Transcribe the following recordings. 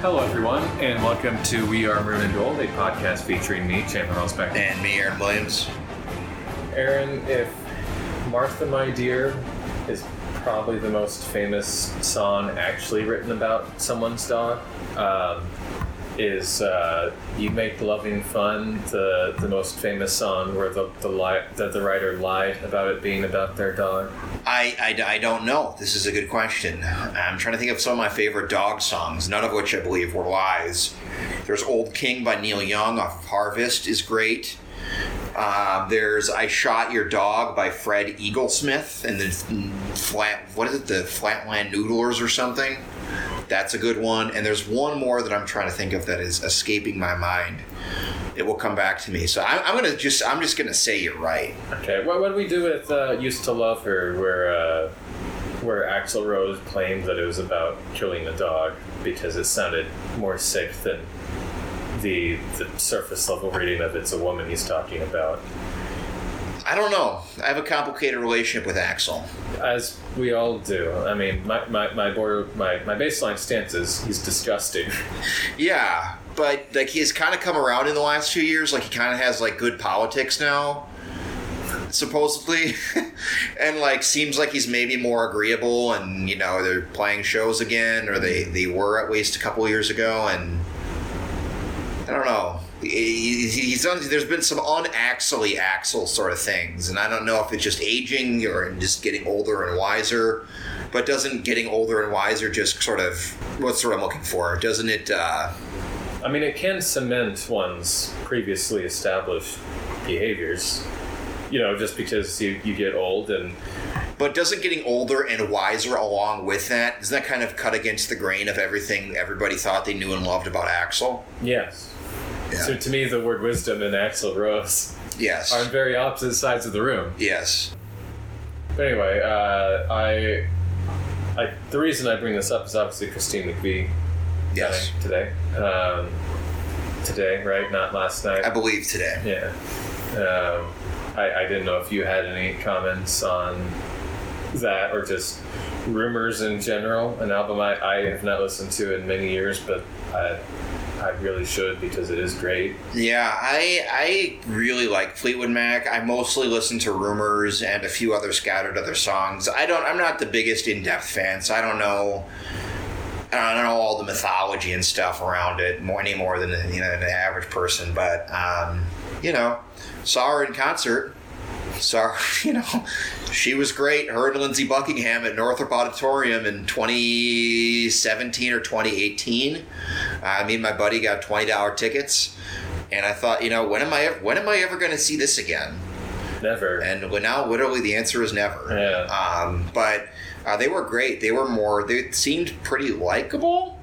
Hello, everyone, and welcome to We Are Maroon and Gold, a podcast featuring me, Chandler Rosbeck. And me, Aaron Williams. Aaron, if Martha, My Dear is probably the most famous song actually written about someone's dog, um, is uh, You Make Loving Fun the, the most famous song where the, the, li- that the writer lied about it being about their dog? I, I, I don't know. This is a good question. I'm trying to think of some of my favorite dog songs, none of which I believe were lies. There's Old King by Neil Young off of Harvest is great. Uh, there's I Shot Your Dog by Fred Eaglesmith and the flat what is it the Flatland Noodlers or something. That's a good one. And there's one more that I'm trying to think of that is escaping my mind. It will come back to me. So I, I'm gonna just I'm just gonna say you're right. Okay, what, what do we do with uh, Used to Love Her, where, uh, where Axl Rose claimed that it was about killing a dog because it sounded more sick than the, the surface level reading of It's a Woman he's talking about? I don't know. I have a complicated relationship with Axl. As we all do. I mean, my, my, my, border, my, my baseline stance is he's disgusting. Yeah, but like he's kind of come around in the last few years. Like he kind of has like good politics now, supposedly, and like seems like he's maybe more agreeable. And you know they're playing shows again, or they they were at least a couple years ago. And I don't know. He- He's done. There's been some unaxily Axl sort of things, and I don't know if it's just aging or just getting older and wiser. But doesn't getting older and wiser just sort of what's what I'm looking for? Doesn't it? Uh, I mean, it can cement one's previously established behaviors. You know, just because you, you get old and But doesn't getting older and wiser along with that, doesn't that kind of cut against the grain of everything everybody thought they knew and loved about Axl? yes. Yeah. So to me, the word wisdom and Axl Rose Yes. are on very opposite sides of the room. Yes. But anyway, uh, I, I the reason I bring this up is obviously Christine McVie Yes. today. Um, today, right? Not last night. I believe today. Yeah. Um, I, I didn't know if you had any comments on that or just rumors in general. An album I, I have not listened to in many years, but I, I really should because it is great. Yeah, I I really like Fleetwood Mac. I mostly listen to Rumors and a few other scattered other songs. I don't. I'm not the biggest in depth fan, so I don't know. I don't know all the mythology and stuff around it more any more than you know the average person. But um, you know, saw her in concert. Her, you know, she was great. Her and Lindsey Buckingham at Northrop Auditorium in 2017 or 2018. I mean, my buddy got twenty dollar tickets, and I thought, you know, when am I ever, when am I ever going to see this again? Never. And now, literally, the answer is never. Yeah. Um, but uh, they were great. They were more. They seemed pretty likable,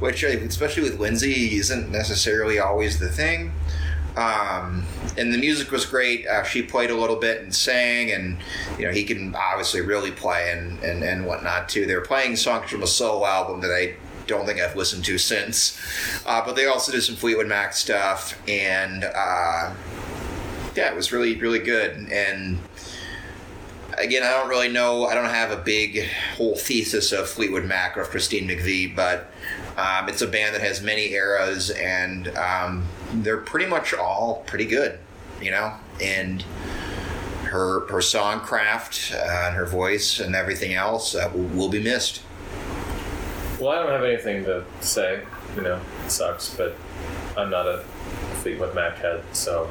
which, uh, especially with Lindsey, isn't necessarily always the thing. Um, and the music was great. Uh, she played a little bit and sang, and you know he can obviously really play and and, and whatnot too. They were playing songs from a solo album that I don't think I've listened to since. Uh, but they also did some Fleetwood Mac stuff, and uh, yeah, it was really really good. And again, I don't really know. I don't have a big whole thesis of Fleetwood Mac or Christine McVie, but um, it's a band that has many eras, and um, they're pretty much all pretty good, you know. And her her songcraft uh, and her voice and everything else uh, will, will be missed. Well, I don't have anything to say. You know, it sucks, but I'm not a Fleetwood Mac head, so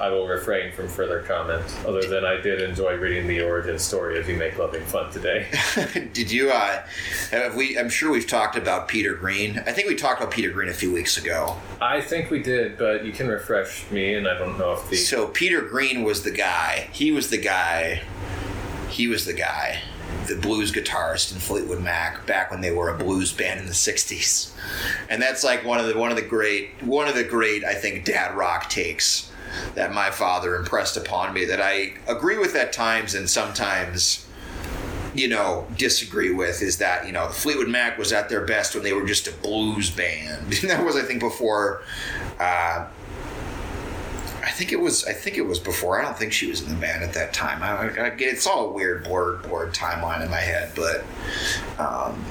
I will refrain from further comment. Other than I did enjoy reading the origin story of "You Make Loving Fun" today. Did you? Uh, have we? I'm sure we've talked about Peter Green. I think we talked about Peter Green a few weeks ago. I think we did, but you can refresh me, and I don't know if the So Peter Green was the guy. He was the guy. He was the guy. The blues guitarist in Fleetwood Mac back when they were a blues band in the '60s, and that's like one of the one of the great one of the great I think dad rock takes that my father impressed upon me that I agree with at times and sometimes you know disagree with is that you know Fleetwood Mac was at their best when they were just a blues band. And that was I think before. Uh, I think it was. I think it was before. I don't think she was in the band at that time. I, I, it's all a weird blurred, blurred timeline in my head, but um,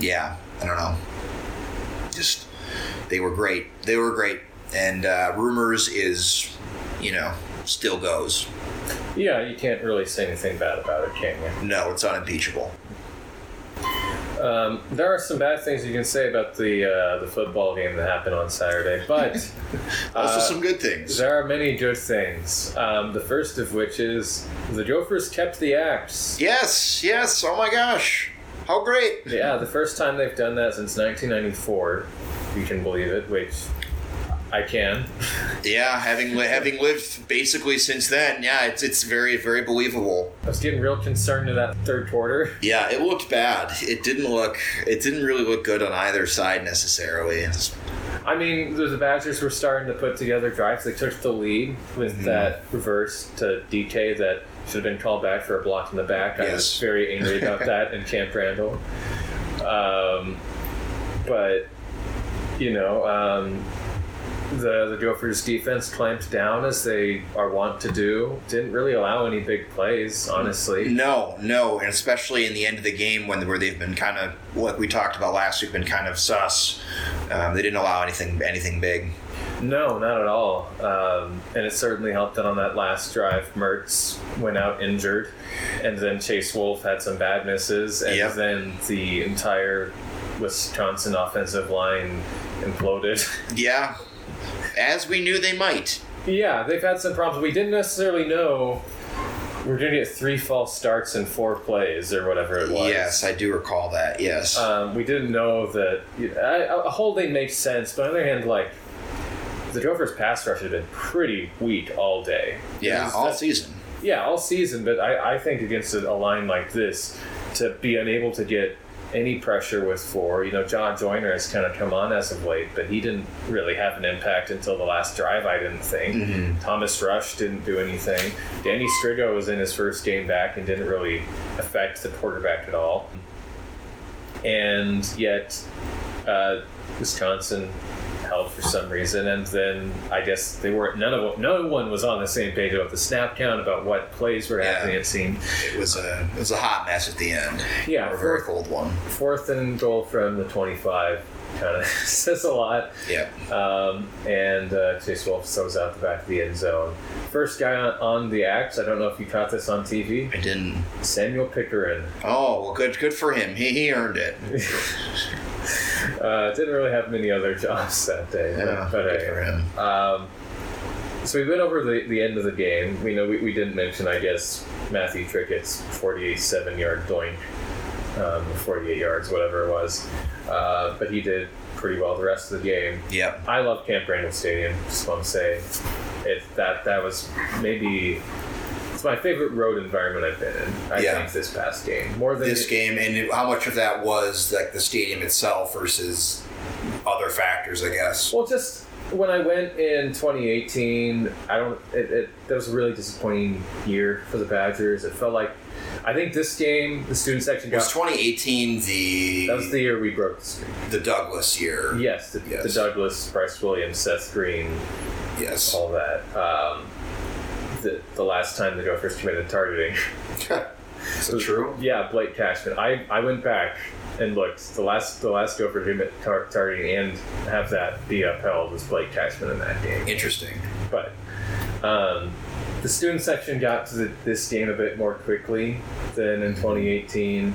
yeah. I don't know. Just they were great. They were great. And uh, rumors is, you know, still goes. Yeah, you can't really say anything bad about it, can you? No, it's unimpeachable. Um, there are some bad things you can say about the uh, the football game that happened on Saturday, but Also, uh, some good things. there are many good things. Um, the first of which is the Gophers kept the axe. Yes, yes. Oh my gosh, how great! Yeah, the first time they've done that since 1994. You can believe it, which I can. Yeah, having li- having lived basically since then, yeah, it's it's very very believable. I was getting real concerned in that third quarter. Yeah, it looked bad. It didn't look. It didn't really look good on either side necessarily. It's- I mean, the Badgers were starting to put together drives. They took the lead with Mhm. that reverse to DK that should have been called back for a block in the back. I was Yes. very angry about that in Camp Randall. Um, but you know, um, the the Gophers defense clamped down as they are wont to do. Didn't really allow any big plays, honestly. No, no, and especially in the end of the game when where they've been kind of like we talked about last week, been kind of sus. Um, they didn't allow anything anything big. No, not at all. Um, and it certainly helped that on that last drive, Mertz went out injured, and then Chase Wolf had some bad misses, and Yep. then the entire Wisconsin offensive line imploded. Yeah, as we knew they might. yeah, they've had some problems. We didn't necessarily know we're going to get three false starts in four plays or whatever it was. Yes, I do recall that. Yes. Um, we didn't know that a a holding makes sense, but on the other hand, like the Gophers' pass rush had been pretty weak all day. yeah, all that- season. Yeah, all season, but I, I think against a line like this, to be unable to get any pressure with four, you know, Jah Joyner has kind of come on as of late, but he didn't really have an impact until the last drive, I didn't think. Mhm. Thomas Rush didn't do anything. Danny Striggow was in his first game back and didn't really affect the quarterback at all. And yet, uh, Wisconsin held for some reason, and then I guess they weren't. None of no one was on the same page about the snap count, about what plays were Yeah. happening. It seemed. It was a it was a hot mess at the end. Yeah, Or a very cold one. fourth and goal from the twenty-five kind of says a lot. Yeah. Um, and uh, Chase Wolf throws out the back of the end zone. First guy on, on the axe. I don't know if you caught this on TV. I didn't. Samuel Pickering. Oh well, good good for him. He he earned it. uh, didn't really have many other jobs that day. Yeah, but, good hey. for him. Um, so we went over the, the end of the game. We know we, we didn't mention, I guess, Matthew Trickett's 47 yard doink, um, 48 yards, whatever it was. Uh, but he did pretty well the rest of the game. Yep. I love Camp Randall Stadium. Just want to say, it that that was maybe it's my favorite road environment I've been in. I Yeah. think this past game more than this game and how much of that was like the stadium itself versus other factors, I guess. Well, just when I went in 2018, I don't. It, it that was a really disappointing year for the Badgers. It felt like, I think this game, the student section Was 2018 the That was the year we broke the streak. the Douglas year? Yes, the, the Douglas, Bryce Williams, Seth Green, Yes. all that. Um, the, last time the Gophers committed targeting. Is that true? Yeah, Blake Cashman. I, I went back and looked. The last the last Gopher to commit tar- targeting and have that be upheld was Blake Cashman in that game. Interesting. But um, the student section got to the, this game a bit more quickly than in 2018.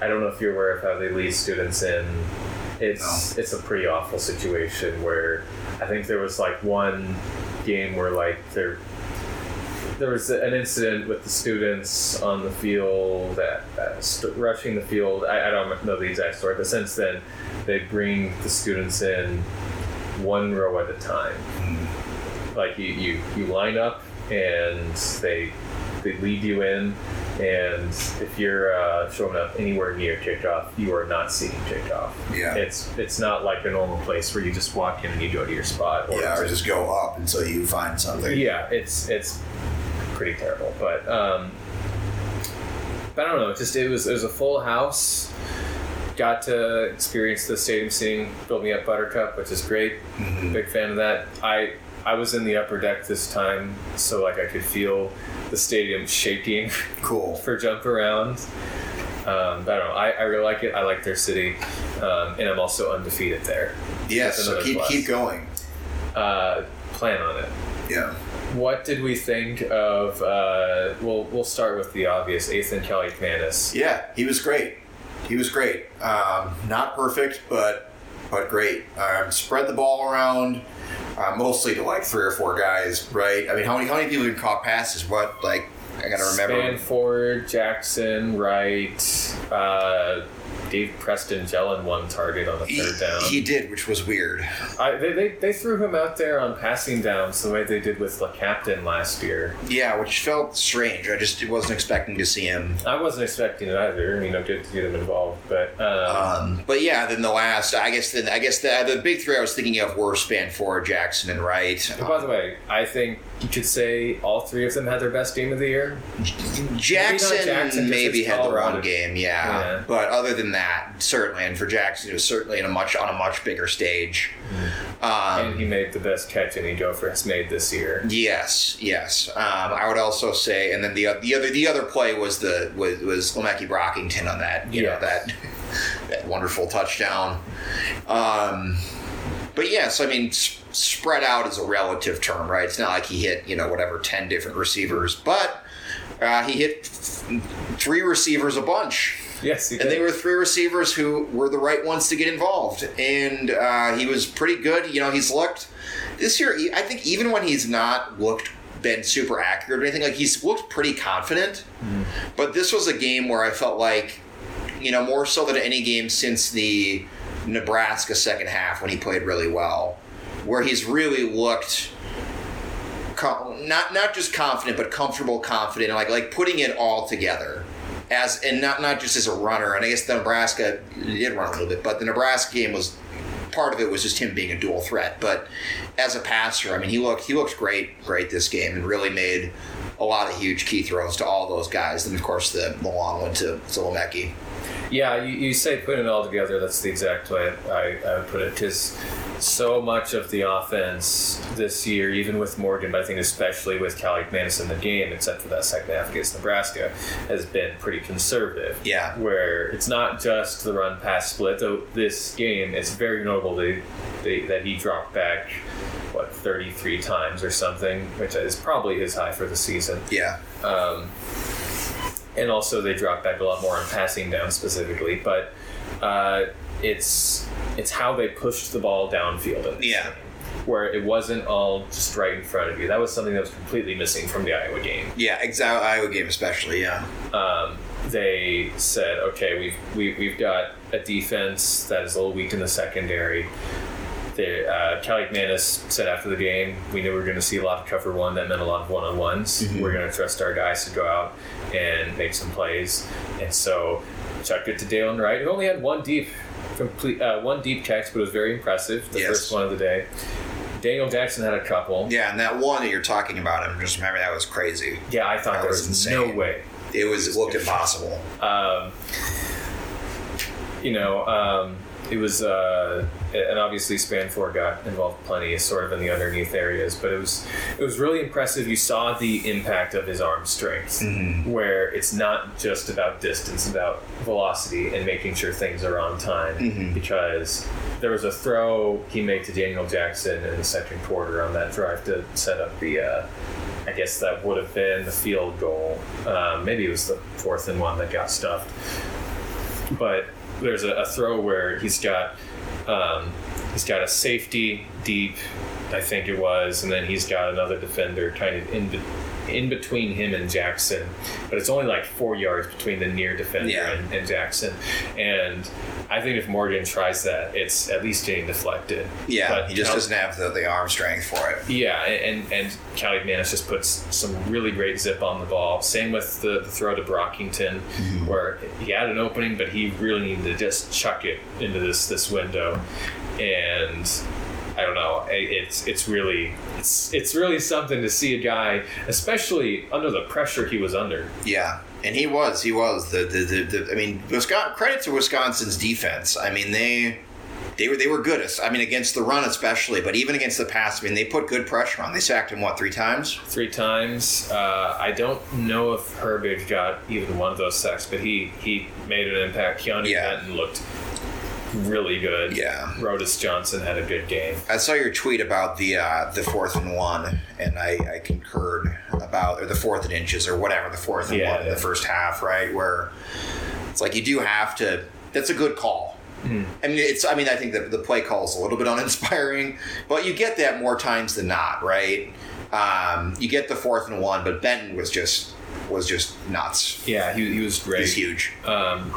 I don't know if you're aware of how they lead students in. It's it's a pretty awful situation where I think there was like one game where like there there was an incident with the students on the field that uh, st- rushing the field. I, I don't know the exact story, but since then they bring the students in one row at a time like you, you, you line up and they they lead you in and if you're uh, showing up anywhere near kickoff you are not seeing kickoff Yeah. it's it's not like a normal place where you just walk in and you go to your spot or Yeah, or just go up until you find something. yeah it's it's pretty terrible but um but I don't know just it was it was a full house got to experience the stadium seating built me up buttercup which is great Mhm. big fan of that. I I was in the upper deck this time, so like I could feel the stadium shaking Cool. for jump around. Um, but I don't know. I, I really like it. I like their city, um, and I'm also undefeated there. Yeah, so keep plus. keep going. Uh, plan on it. Yeah. What did we think of? Uh, we'll we'll start with the obvious. Athan Kaliakmanis. Yeah, he was great. He was great. Um, not perfect, but but great. Um, spread the ball around, uh, mostly to like three or four guys, right? I mean, how many how many people even caught passes? What like I gotta remember. Spann-Ford, Jackson, Wright, uh, Dave Preston, Jellen one target on the He, third down. he did, which was weird. I, they, they, they threw him out there on passing downs the way they did with La Captain last year. Yeah, which felt strange. I just wasn't expecting to see him. I wasn't expecting it either. You know, good to get him involved, but um, Um, but yeah, then the last, I guess, then I guess the the big three I was thinking of were Spann-Ford, Jackson, and Wright. and by the way, I think you could say all three of them had their best game of the year. Jackson, Maybe Jackson, maybe had the one game, yeah. Yeah. But other than that, certainly, and for Jackson, it was certainly in a much on a much bigger stage. and Um, he made the best catch any Gopher has made this year. yes, yes. Um, I would also say, and then the the other the other play was the was was Le'Meke Brockington on that you know that that wonderful touchdown. Um, but yes, I mean, s- spread out is a relative term, right? It's not like he hit, you know, whatever, 10 different receivers, but uh, he hit three receivers a bunch. Yes, he And they were three receivers who were the right ones to get involved. And uh, he was pretty good. You know, he's looked this year, I think even when he's not looked been super accurate or anything, like he's looked pretty confident. But this was a game where I felt like, you know, more so than any game since the Nebraska second half when he played really well, where he's really looked co- not not just confident but comfortable, confident, like like putting it all together as and not not just as a runner. And I guess the Nebraska did run a little bit, but the Nebraska game was part of it was just him being a dual threat. But as a passer, I mean, he looked he looked great great this game and really made a lot of huge key throws to all those guys. And of course, the, the long one to, to. Yeah, you, you say putting it all together. That's the exact way I, I would put it. Because so much of the offense this year, even with Morgan, but I think especially with Cal Manis in the game, except for that second half against Nebraska, has been pretty conservative. Yeah. Where it's not just the run pass split. Though this game, it's very notable they, they, that he dropped back, what, 33 times or something, which is probably his high for the season. Yeah. Um, and also they drop back a lot more on passing down specifically, but uh, it's it's how they pushed the ball downfield. Yeah. game, where it wasn't all just right in front of you. That was something that was completely missing from the Iowa game. Yeah, exactly. Iowa game especially. Yeah. Um, they said, okay, we've we, we've got a defense that is a little weak in the secondary. They, uh, Kaliakmanis said after the game, we knew we were going to see a lot of cover one. That meant a lot of one on ones. We're going to trust our guys to go out and make some plays. And so chucked it to Dylan Wright, who only had one deep, complete uh, one deep catch, but it was very impressive. The Yes. first one of the day. Daniel Jackson had a couple. Yeah, and that one that you're talking about, I'm just remember that was crazy. Yeah, I thought That there was was no way. It was it looked impossible. um, you know, um, it was, uh, and obviously Spann-Ford got involved plenty, sort of in the underneath areas, but it was it was really impressive. You saw the impact of his arm strength, where it's not just about distance, about velocity and making sure things are on time. Because there was a throw he made to Daniel Jackson in the second quarter on that drive to set up the. Uh, I guess that would have been the field goal. Um, maybe it was the fourth and one that got stuffed but there's a, a throw where he's got um, he's got a safety deep, I think it was, and then he's got another defender kind of in in between him and Jackson, but it's only like four yards between the near defender Yeah. and, and Jackson, and I think if Morgan tries that, it's at least getting deflected. Yeah, But he just Cal- doesn't have the, the arm strength for it. yeah, and and, Kaliakmanis just puts some really great zip on the ball. Same with the, the throw to Brockington, mm-hmm. where he had an opening, but he really needed to just chuck it into this this window, and I don't know. It's it's really it's it's really something to see a guy, especially under the pressure he was under. Yeah, and he was. He was the the, the, the I mean, Wisconsin, credit to Wisconsin's defense. I mean, they they were they were good. I mean, against the run especially, but even against the pass, I mean, they put good pressure on. They sacked him what three times? Three times. Uh, I don't know if Herbig got even one of those sacks, but he he made an impact. Keanu Yeah. Benton looked really good. Yeah. Rodas Johnson had a good game. I saw your tweet about the uh, the fourth and one, and I, I concurred about or the fourth and inches or whatever the fourth and Yeah, one in the first half, right? Where it's like you do have to. That's a good call. Hmm. I mean, it's. I mean, I think that the play call is a little bit uninspiring, but you get that more times than not, right? Um, you get the fourth and one, but Benton was just was just nuts. Yeah, he, he was great. He's huge. Um,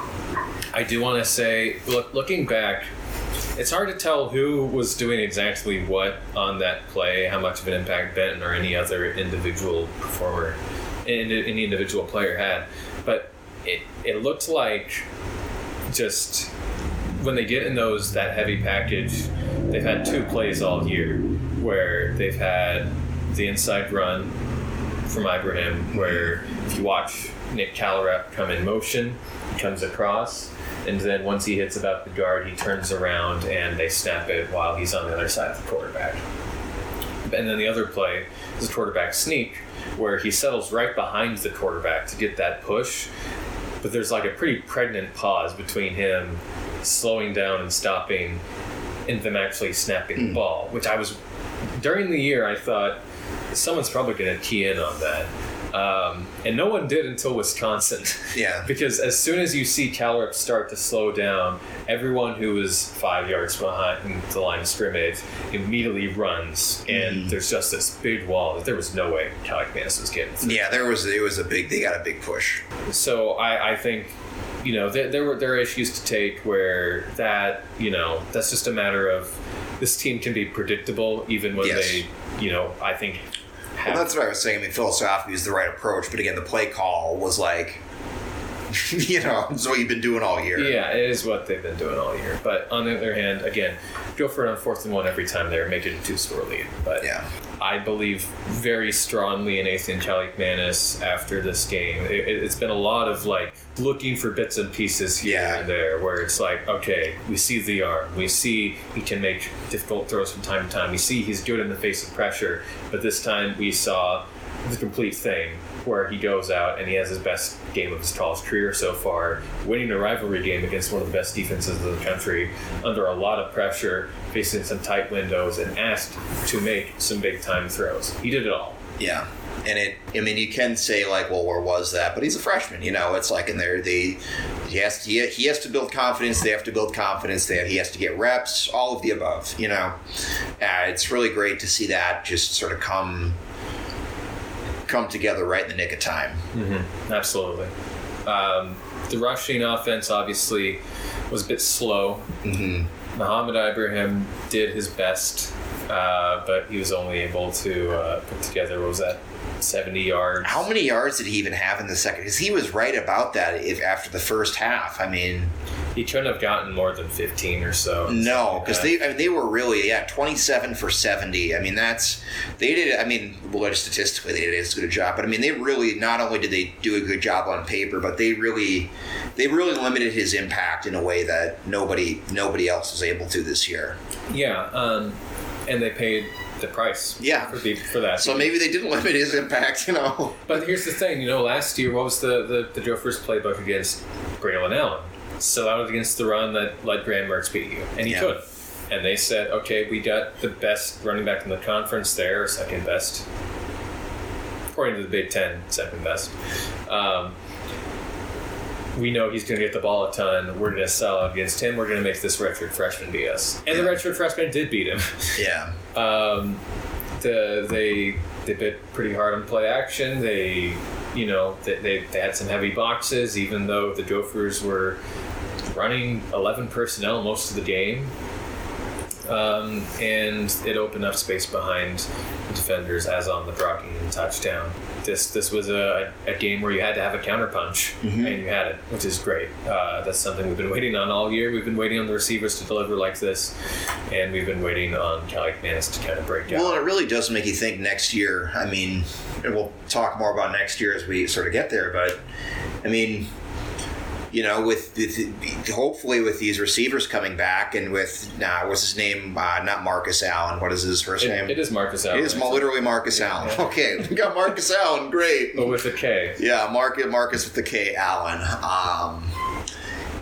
I do want to say, look, looking back, it's hard to tell who was doing exactly what on that play, how much of an impact Benton or any other individual performer, any individual player had. But it, it looked like just when they get in those that heavy package, they've had two plays all year where they've had the inside run from Ibrahim, where if you watch Nick Kallerup come in motion, comes across, and then once he hits about the guard, he turns around and they snap it while he's on the other side of the quarterback. And then the other play is a quarterback sneak, where he settles right behind the quarterback to get that push, but there's like a pretty pregnant pause between him slowing down and stopping and them actually snapping the hmm. ball, which I was during the year I thought someone's probably going to key in on that. Um, and no one did until Wisconsin. Yeah. because as soon as you see Kallerup start to slow down, everyone who is five yards behind the line of scrimmage immediately runs, and there's just this big wall there was no way Kaliakmanis was getting through. Yeah, there was it was a big. They got a big push. So I, I think, you know, there, there were there are issues to take where that, you know, that's just a matter of this team can be predictable even when Yes. they, you know, I think. Well, that's what I was saying. I mean, philosophically is the right approach, but again, the play call was like, you know, it's what you've been doing all year. yeah, it is what they've been doing all year. But on the other hand, again, go for it on fourth and one every time there, make it a two score lead. But Yeah. I believe very strongly in Athan Kaliakmanis after this game. It, it's been a lot of like looking for bits and pieces here Yeah. and there, where it's like, okay, we see the arm, we see he can make difficult throws from time to time, we see he's good in the face of pressure, but this time we saw the complete thing where he goes out and he has his best game of his college career so far, winning a rivalry game against one of the best defenses in the country under a lot of pressure, facing some tight windows, and asked to make some big time throws. He did it all. Yeah. And it, I mean, you can say like, well, where was that? But he's a freshman, you know. It's like in there, they, he has, he, he has to build confidence. They have to build confidence. That he has to get reps. All of the above, you know. Uh, it's really great to see that just sort of come, come together right in the nick of time. Absolutely. Um, the rushing offense obviously was a bit slow. hmm Mohamed Ibrahim did his best, uh, but he was only able to uh, put together, what was that, 70 yards? How many yards did he even have in the second? Because he was right about that. If after the first half, I mean, He couldn't have gotten more than 15 or so. no, because Yeah. they I mean, they were really yeah twenty seven for seventy. I mean that's they did. I mean, well, statistically they did as good a job, but I mean they really not only did they do a good job on paper, but they really they really limited his impact in a way that nobody nobody else was able to this year. Yeah, um, and they paid the price Yeah. for, the, for that. So maybe they didn't limit his impact, you know. But here's the thing, you know, last year, what was the, the, the Joe First playbook against Braylon Allen? So that was against the run that let Graham Mertz beat you, and he Yeah. could. And they said, okay, we got the best running back in the conference there, second best, according to the Big Ten, second best. Um, we know he's going to get the ball a ton. We're going to sell out against him. We're going to make this redshirt freshman beat us. And the Yeah. redshirt freshman did beat him. Yeah. Um, the, they they bit pretty hard on play action. They, you know, they, they, they had some heavy boxes, even though the Gophers were running 11 personnel most of the game. Um, and it opened up space behind the defenders as on the blocking touchdown. This this was a, a game where you had to have a counterpunch, Mhm. and you had it, which is great. Uh, that's something we've been waiting on all year. We've been waiting on the receivers to deliver like this, and we've been waiting on Kaliakmanis to kind of break down. Well, it really does make you think next year. I mean, and we'll talk more about next year as we sort of get there, but I mean, you know, with, with hopefully with these receivers coming back and with nah, what's his name? Uh, not Marcus Allen. What is his first It, name? it is Marcus Allen. It is literally Marcus Allen. Okay, we got Marcus Allen. Great. but with a K. Yeah, Marcus Marcus with the K Allen. Um,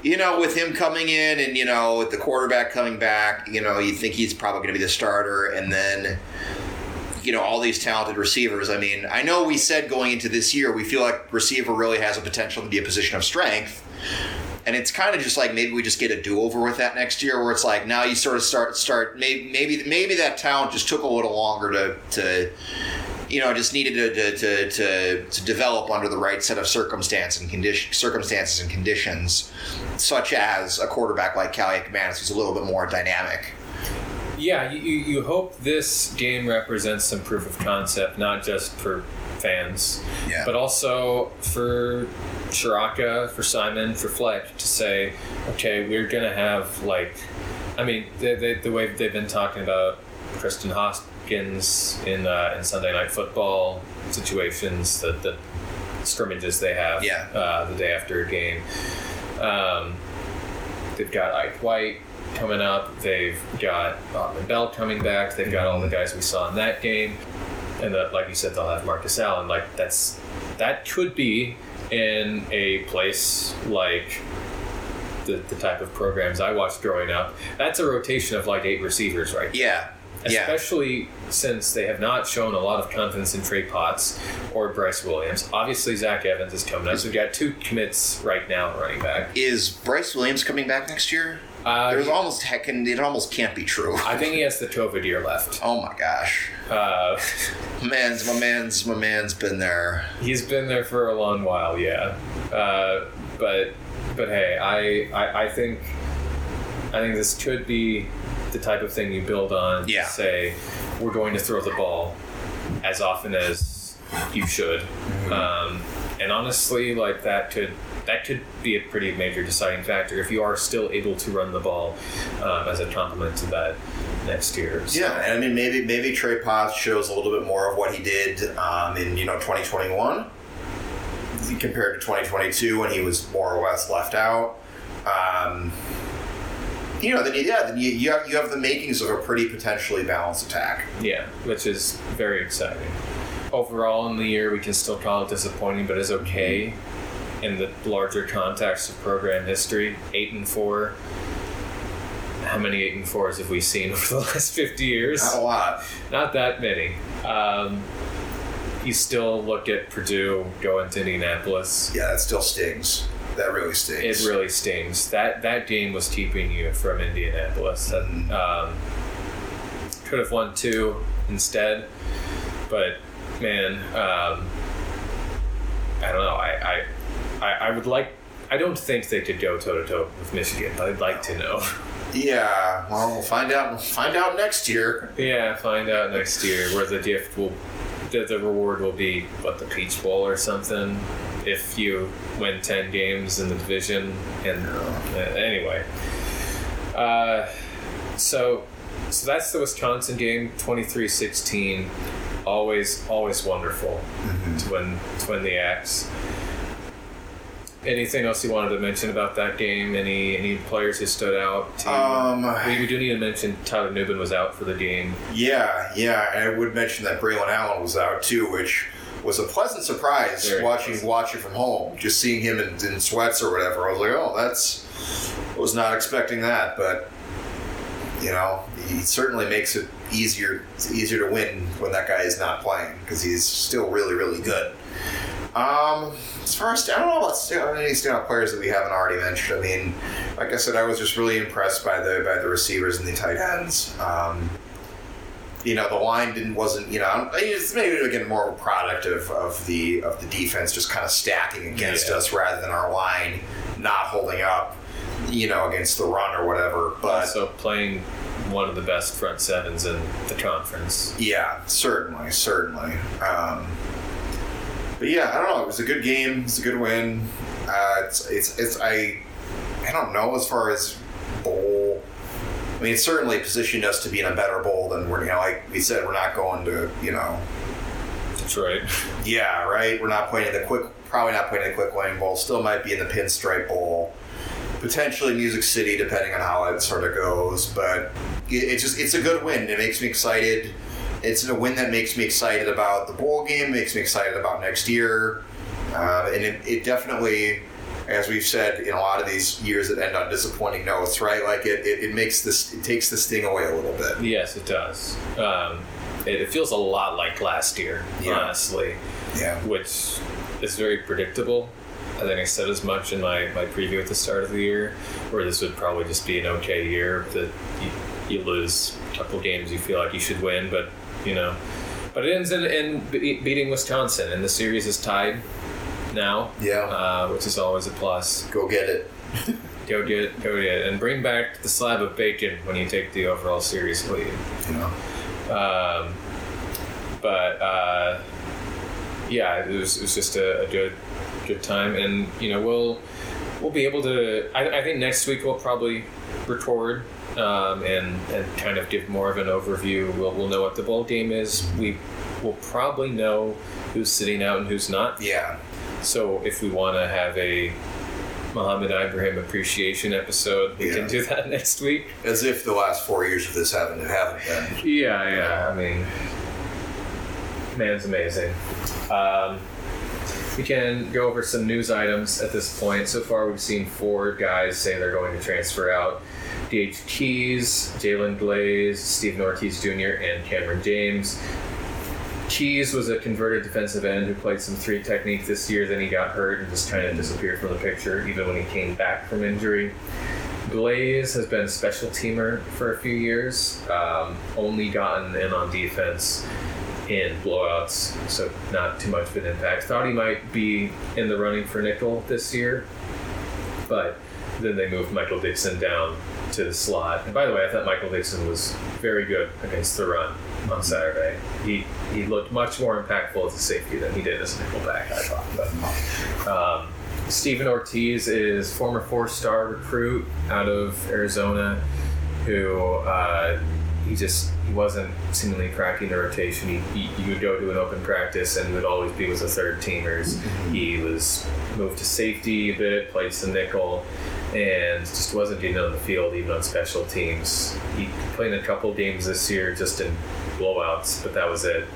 you know, with him coming in and you know with the quarterback coming back, you know, you think he's probably going to be the starter, and then you know all these talented receivers. I mean, I know we said going into this year we feel like receiver really has a potential to be a position of strength. And it's kind of just like maybe we just get a do over with that next year, where it's like now you sort of start start maybe maybe maybe that talent just took a little longer to to you know just needed to to, to, to, develop under the right set of circumstance and condition circumstances and conditions, such as a quarterback like Kaliakmanis, who's a little bit more dynamic. Yeah, you you hope this game represents some proof of concept, not just for fans, Yeah. but also for Ciarrocca, for Simon, for Fleck to say, okay, we're gonna have like, I mean, the, the, the way they've been talking about Kristen Hoskins in uh, in Sunday Night Football situations, the, the scrimmages they have Yeah. uh, the day after a game. Um, they've got Ike White coming up. They've got Autman-Bell coming back. They've got all the guys we saw in that game, and that, like you said, they'll have Marcus Allen. Like that's that could be in a place like the, the type of programs I watched growing up. That's a rotation of like eight receivers, right? Yeah. Yeah. Especially since they have not shown a lot of confidence in Trey Potts or Bryce Williams. Obviously, Zach Evans is coming up. So we've got two commits right now running back. Is Bryce Williams coming back next year? Uh, There's almost heck, it almost can't be true. I think he has the year left. Oh my gosh, Uh, man's my man's my man's been there. he's been there for a long while, yeah. Uh, but but hey, I, I I think I think this could be the type of thing you build on. to Yeah. say we're going to throw the ball as often as you should, um, and honestly, like that could. That could be a pretty major deciding factor if you are still able to run the ball um, as a complement to that next year. So- Yeah, and I mean maybe maybe Trey Potts shows a little bit more of what he did um, in you know 2021 compared to 2022 when he was more or less left out. Um, you know, then you, yeah, then you, you have you have the makings of a pretty potentially balanced attack. Yeah, which is very exciting. Overall, in the year, we can still call it disappointing, but it's okay in the larger context of program history. Eight and four. How many eight and fours have we seen over the last fifty years? Not a lot. Not that many. Um, you still look at Purdue going to Indianapolis. Yeah, that still stings. That really stings. It really stings. That that game was keeping you from Indianapolis. And, um, could have won two instead, but man, um, I don't know. I, I I I would like. I don't think they could go toe to toe with Michigan. But I'd like to know. yeah, well, we'll find out. We'll find out next year. yeah, find out next year where the gift will, the, the reward will be what the Peach Bowl or something. If you win ten games in the division, and uh, anyway, uh, so so that's the Wisconsin game, 23-16. Always, always wonderful to win to win the Axe. Anything else you wanted to mention about that game? Any any players who stood out? To? Um, we, we do need to mention Tyler Nubin was out for the game. Yeah, yeah, and I would mention that Braylon Allen was out too, which was a pleasant surprise Very watching pleasant. watching from home. Just seeing him in, in sweats or whatever, I was like, oh, that's I was not expecting that, but you know, he certainly makes it easier it's easier to win when that guy is not playing because he's still really really good. Um, as far as I don't know about any standout players that we haven't already mentioned. I mean, like I said, I was just really impressed by the by the receivers and the tight ends. Um, you know, the line didn't wasn't you know it's maybe again more of a product of, of the of the defense just kind of stacking against Yeah. us rather than our line not holding up. You know, against the run or whatever, but Also playing one of the best front sevens in the conference. Yeah, certainly, certainly. Um, but yeah, I don't know. It was a good game. It's a good win. Uh, it's, it's, it's, I, I don't know as far as bowl. I mean, it certainly positioned us to be in a better bowl than we're, you know, like we said, we're not going to, you know, Detroit. yeah, right. We're not playing the quick Probably not playing in the Quick Lane Bowl. Still might be in the Pinstripe Bowl. Potentially Music City, depending on how it sort of goes. But it's just it's a good win. It makes me excited. It's a win that makes me excited about the bowl game. Makes me excited about next year. Uh, and it, it definitely, as we've said in a lot of these years that end on disappointing notes, right? Like it, it, it makes this it takes the sting away a little bit. Yes, it does. Um, it, it feels a lot like last year, Yeah. honestly, Yeah. which is very predictable. I think I said as much in my, my preview at the start of the year, where this would probably just be an okay year that you, you lose a couple games you feel like you should win, but you know. But it ends in, in beating Wisconsin, and the series is tied now, Yeah. uh, which is always a plus. Go get it. Go get, it. go get it, and bring back the slab of bacon when you take the overall series lead. You know. Um, but uh, yeah, it was, it was just a, a good good time, and you know we'll we'll be able to. I, I think next week we'll probably record um, and and kind of give more of an overview. We'll we'll know what the bowl game is. We will probably know who's sitting out and who's not. Yeah. So if we want to have a Mohamed Ibrahim appreciation episode, we Yeah. can do that next week. As if the last four years of this haven't haven't been. Yeah, yeah. I mean, man's amazing. Um, we can go over some news items at this point. So far, we've seen four guys say they're going to transfer out. DH Keys, Jalen Glaze, Stephen Ortiz Jr., and Cameron James. Keys was a converted defensive end who played some three technique this year, then he got hurt and just kind of disappeared from the picture, even when he came back from injury. Glaze has been a special teamer for a few years, um, only gotten in on defense in blowouts, so not too much of an impact. Thought he might be in the running for nickel this year, but then they moved Michael Dixon down to the slot. And by the way, I thought Michael Dixon was very good against the run on Saturday. He he looked much more impactful as a safety than he did as a nickelback, I thought. But um, Stephen Ortiz is former four-star recruit out of Arizona, who uh, he just he wasn't seemingly cracking the rotation. He, he, you would go to an open practice and would always be with the third teamers. Mm-hmm. He was moved to safety a bit, played some nickel, and just wasn't getting on the field even on special teams. He played in a couple games this year just in blowouts, but that was it.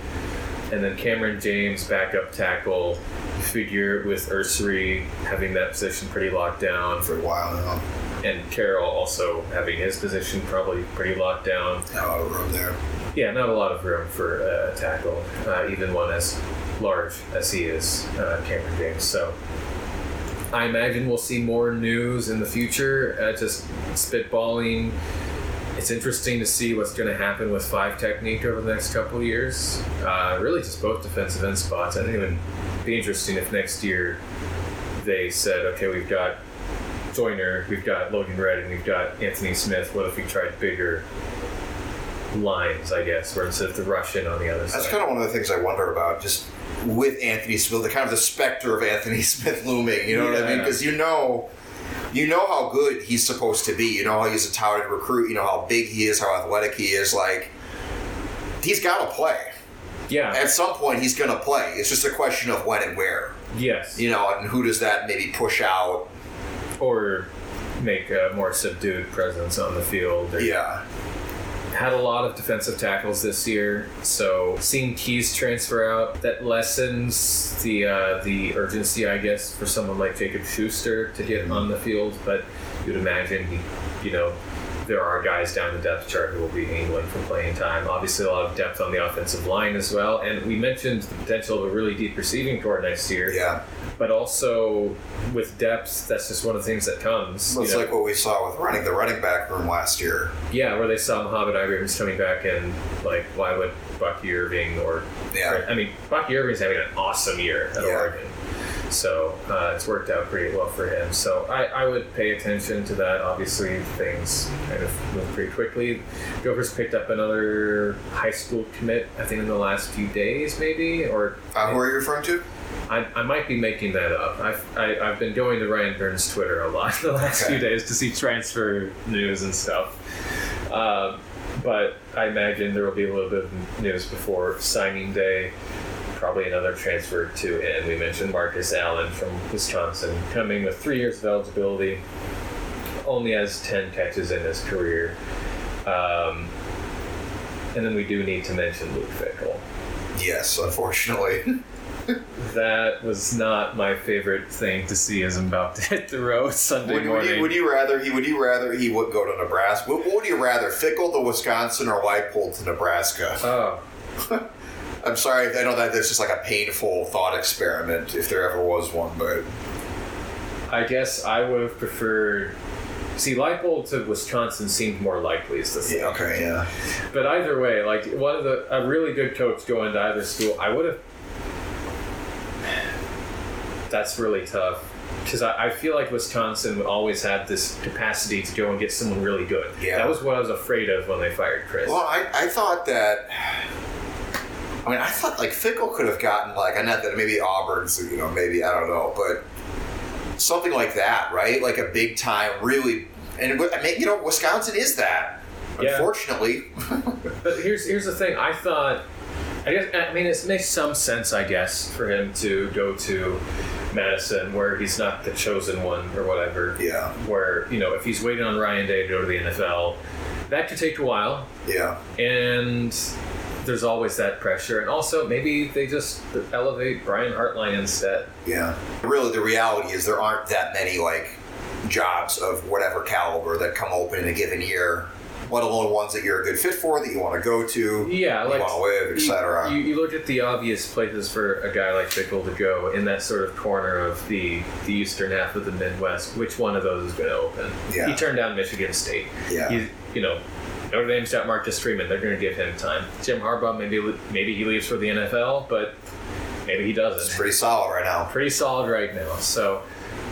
And then Cameron James, backup tackle, figure with Ersery having that position pretty locked down, For a while now. And Carroll also having his position probably pretty locked down. Not a lot of room there. Yeah, not a lot of room for uh, a tackle, uh, even one as large as he is, uh, Cameron James. So I imagine we'll see more news in the future. Uh, just spitballing. It's interesting to see what's going to happen with five technique over the next couple of years. Uh, really, just both defensive end spots. I think it would be interesting if next year they said, okay, we've got Joyner, we've got Logan Red, and we've got Anthony Smith. What if we tried bigger lines, I guess, where instead of the Russian on the other That's side? That's kind of one of the things I wonder about, just with Anthony Smith, the kind of the specter of Anthony Smith looming. You know what I mean? Because you know, you know how good he's supposed to be. You know how he's a touted recruit. You know how big he is, how athletic he is. Like, he's got to play. yeah. At some point, he's going to play. It's just a question of when and where. yes. You know, and who does that maybe push out? Or make a more subdued presence on the field. Or Yeah. had a lot of defensive tackles this year, so seeing Keys transfer out that lessens the uh, the urgency, I guess, for someone like Jacob Schuster to get on the field. But you'd imagine, he, you know, there are guys down the depth chart who will be angling for playing time. Obviously, a lot of depth on the offensive line as well, and we mentioned the potential of a really deep receiving corps next year. Yeah. But also with depth, that's just one of the things that comes. Well, you it's know. like what we saw with running the running back room last year. Yeah, where they saw Mohamed Ibrahim's coming back and like, why would Bucky Irving or Yeah. I mean, Bucky Irving's having an awesome year at Yeah. Oregon, so uh, it's worked out pretty well for him. So I, I would pay attention to that. Obviously, things kind of move pretty quickly. Gophers picked up another high school commit, I think, in the last few days, maybe, or Uh, who are you referring to? I, I might be making that up. I've, I, I've been going to Ryan Burns' Twitter a lot the last Okay. few days to see transfer news and stuff. Um, but I imagine there will be a little bit of news before signing day. Probably another transfer to in. We mentioned Marcus Allen from Wisconsin coming with three years of eligibility, only has 10 catches in his career. Um, and then we do need to mention Luke Fickell. Yes, unfortunately. That was not my favorite thing to see as I'm about to hit the road Sunday would, would, morning. you, would you rather he would you rather he would go to Nebraska? What, what would you rather, Fickle to Wisconsin or Leipold to Nebraska? oh, I'm sorry, I know that this is like a painful thought experiment if there ever was one, but I guess I would have preferred. See, Leipold to Wisconsin seemed more likely is the thing. yeah, okay, yeah. But either way, like one of the a really good coach going to either school, I would have. That's really tough because I, I feel like Wisconsin always had this capacity to go and get someone really good. Yeah. that was what I was afraid of when they fired Chryst. Well, I, I thought that. I mean, I thought like Fickell could have gotten like I know that maybe Auburn's, you know, maybe I don't know, but something like that, right? Like a big time, really. And I mean, you know, Wisconsin is that. Yeah. Unfortunately, But here's here's the thing. I thought, I guess I mean it makes some sense, I guess, for him to go to Madison, where he's not the chosen one or whatever. yeah, Where you know if he's waiting on Ryan Day to go to the NFL, that could take a while, yeah, and there's always that pressure. And also maybe they just elevate Brian Hartline instead. yeah. Really, the reality is there aren't that many like jobs of whatever caliber that come open in a given year. Let alone ones that you're a good fit for, that you want to go to, Yeah, you like want to live, etc. You, you look at the obvious places for a guy like Fickell to go in that sort of corner of the the eastern half of the Midwest. Which one of those is going to open? Yeah. He turned down Michigan State. Yeah. He, you know, Notre Dame's got Marcus Freeman. They're going to give him time. Jim Harbaugh maybe maybe he leaves for the NFL, but maybe he doesn't. It's pretty solid right now. Pretty solid right now. So.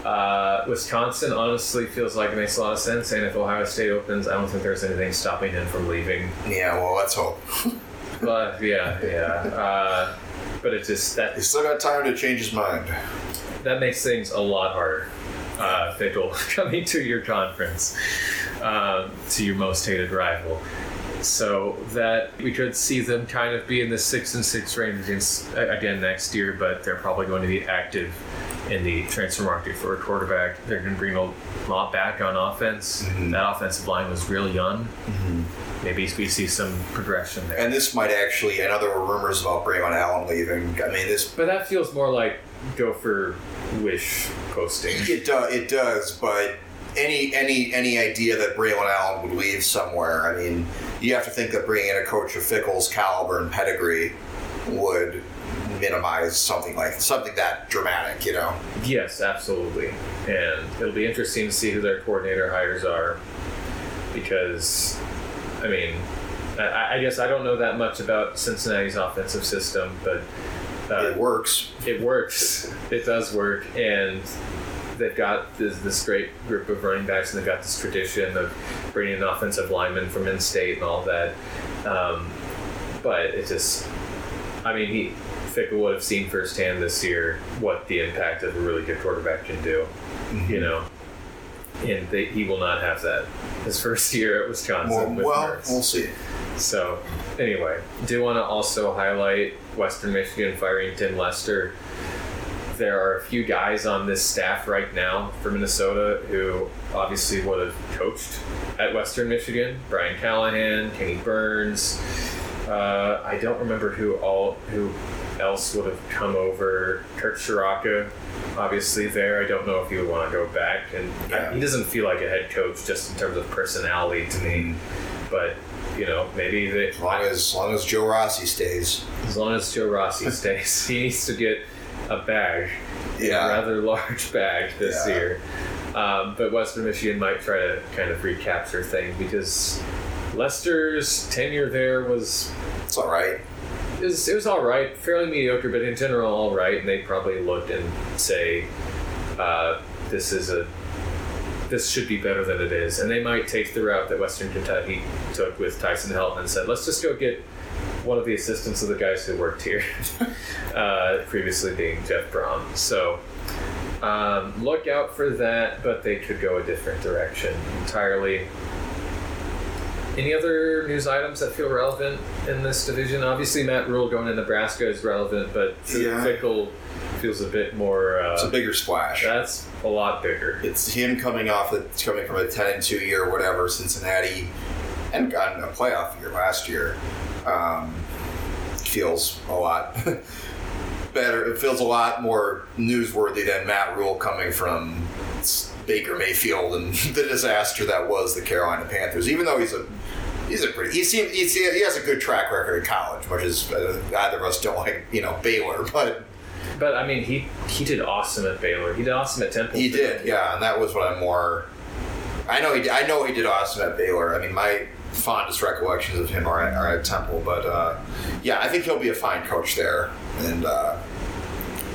Uh, Wisconsin honestly feels like it makes a lot of sense, and if Ohio State opens, I don't think there's anything stopping him from leaving Yeah, well, let's hope. but yeah, yeah. Uh, but it just that He's still got time to change his mind. that makes things a lot harder. Uh, Fickell coming to your conference, um, to your most hated rival. So that we could see them kind of be in the six and six range against, again next year, but they're probably going to be active in the transfer market for a quarterback. They're going to bring a lot back on offense. That offensive line was real young. Maybe we see some progression there. And this might actually, I know there were rumors about Braylon Allen leaving. I mean, this But that feels more like Gopher wish posting. it do, it does, but any any any idea that Braylon Allen would leave somewhere, I mean, you have to think that bringing in a coach of Fickell's caliber and pedigree would minimize something like something that dramatic, you know. Yes, absolutely. And it'll be interesting to see who their coordinator hires are because, I mean, I, I guess I don't know that much about Cincinnati's offensive system, but uh, it works. it works. It does work, and they've got this, this great group of running backs, and they've got this tradition of bringing an offensive lineman from in-state and all that. Um, but it just, I mean, he Fickell would have seen firsthand this year what the impact of a really good quarterback can do. You know, and they, he will not have that his first year at Wisconsin Well, with well we'll see. So, anyway, do want to also highlight Western Michigan firing Tim Lester. There are a few guys on this staff right now for Minnesota who obviously would have coached at Western Michigan. Brian Callahan, Kenni Burns. Uh, I don't remember who all who else would have come over. Kirk Ciarrocca, obviously there. I don't know if he would want to go back, and Yeah. he doesn't feel like a head coach just in terms of personality to me. But you know, maybe they, As long as, as long as Joe Rossi stays. as long as Joe Rossi stays, he needs to get a bag, Yeah. a rather large bag this Yeah. year. Um, but Western Michigan might try to kind of recapture things because Lester's tenure there was It's all right. it was, it was all right, fairly mediocre, but in general all right. And they probably looked and say, uh, "This is a this should be better than it is." And they might take the route that Western Kentucky took with Tyson Helton and said, "Let's just go get one of the assistants of the guys who worked here, uh, previously being Jeff Brohm." So. Um, look out for that, but they could go a different direction entirely. Any other news items that feel relevant in this division? Obviously, Matt Rhule going to Nebraska is relevant, but Yeah. Fickell feels a bit more. Uh, It's a bigger splash. that's a lot bigger. It's him coming off. It's coming from a ten and two year, whatever. Cincinnati, and gotten a playoff year last year. Um, feels a lot better. It feels a lot more newsworthy than Matt Rhule coming from Baker Mayfield and the disaster that was the Carolina Panthers. Even though he's a he's a pretty he seems he's, he has a good track record in college, much as uh, either of us don't like you know Baylor, but But I mean, he he did awesome at Baylor. He did awesome at Temple. He did, yeah, and that was what I'm more. I know he. I know he did awesome at Baylor. I mean, my fondest recollections of him are at, are at Temple, but uh, yeah, I think he'll be a fine coach there, and uh,